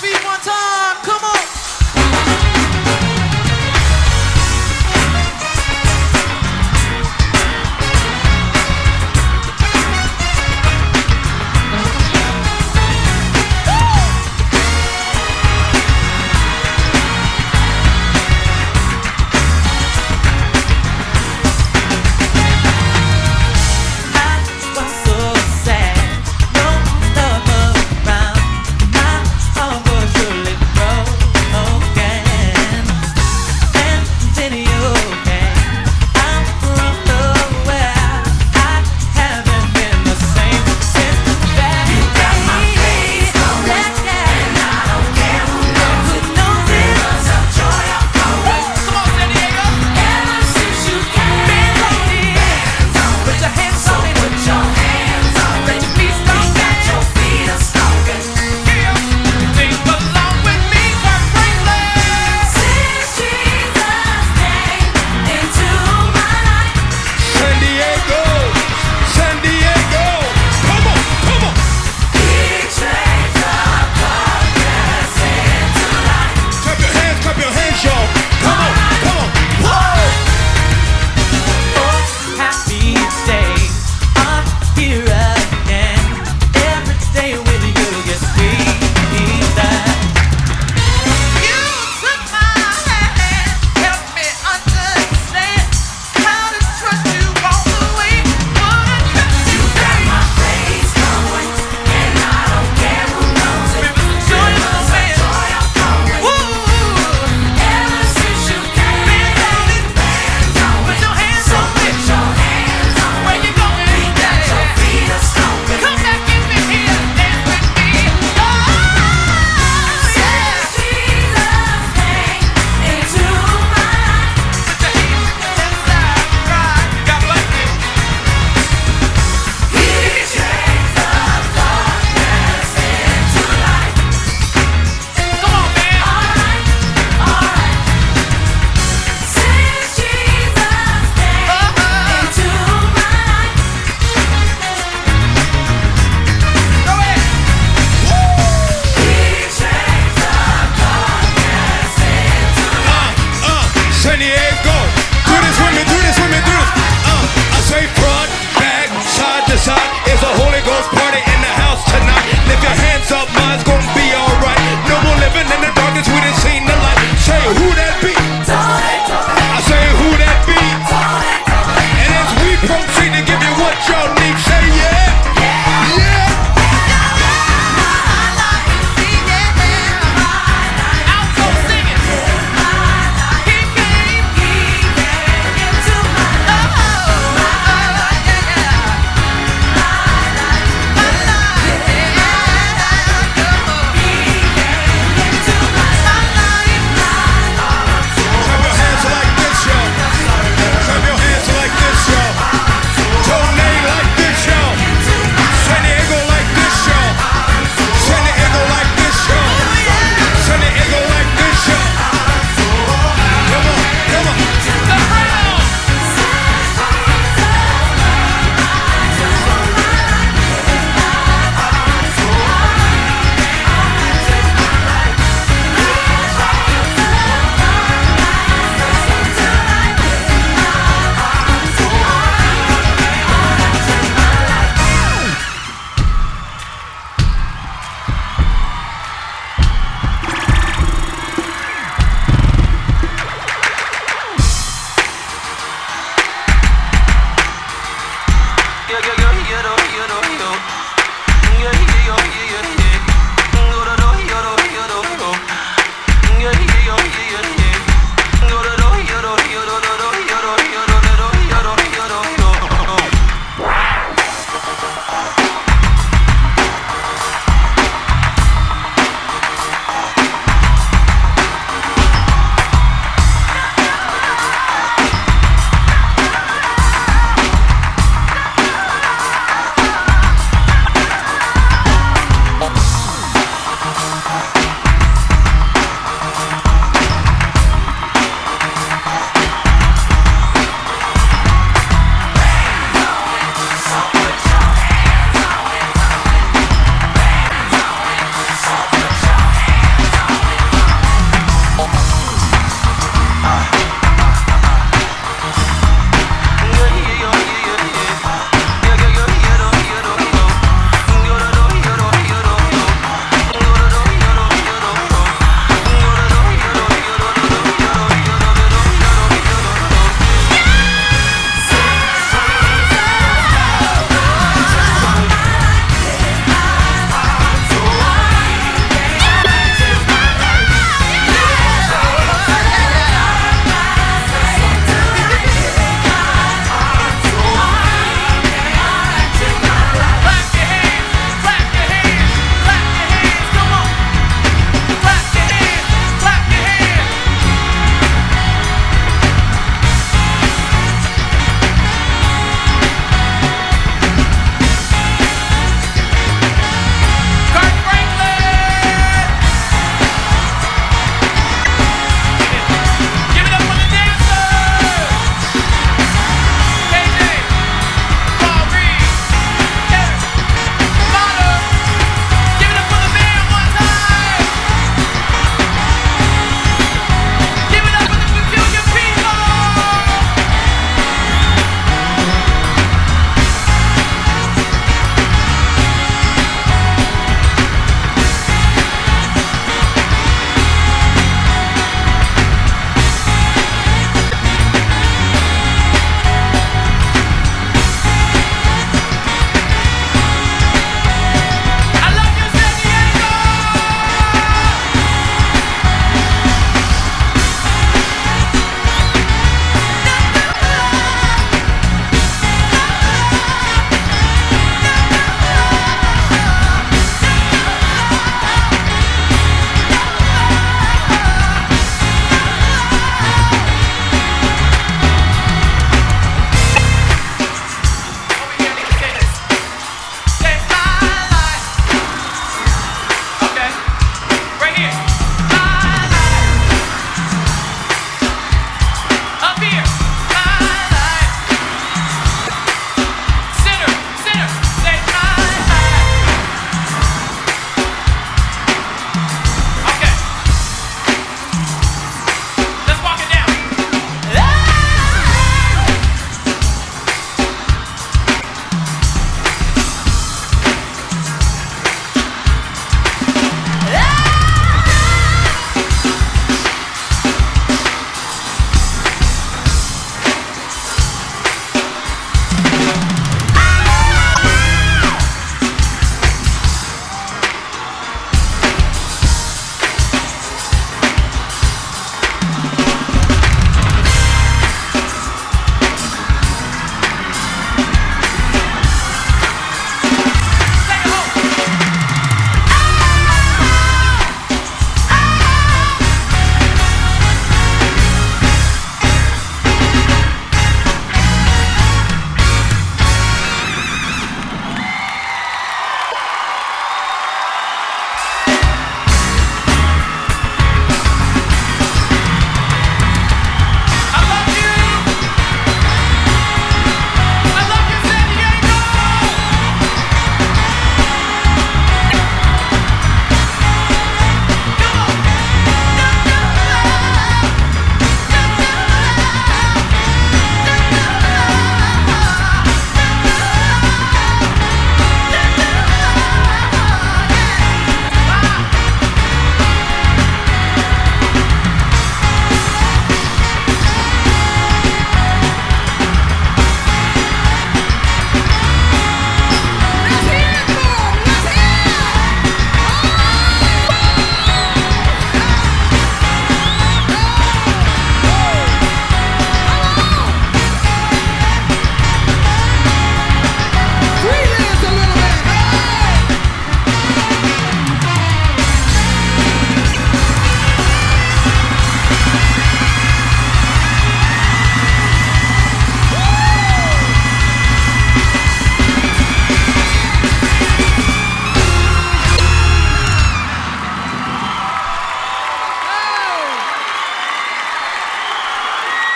feet one time. Come on.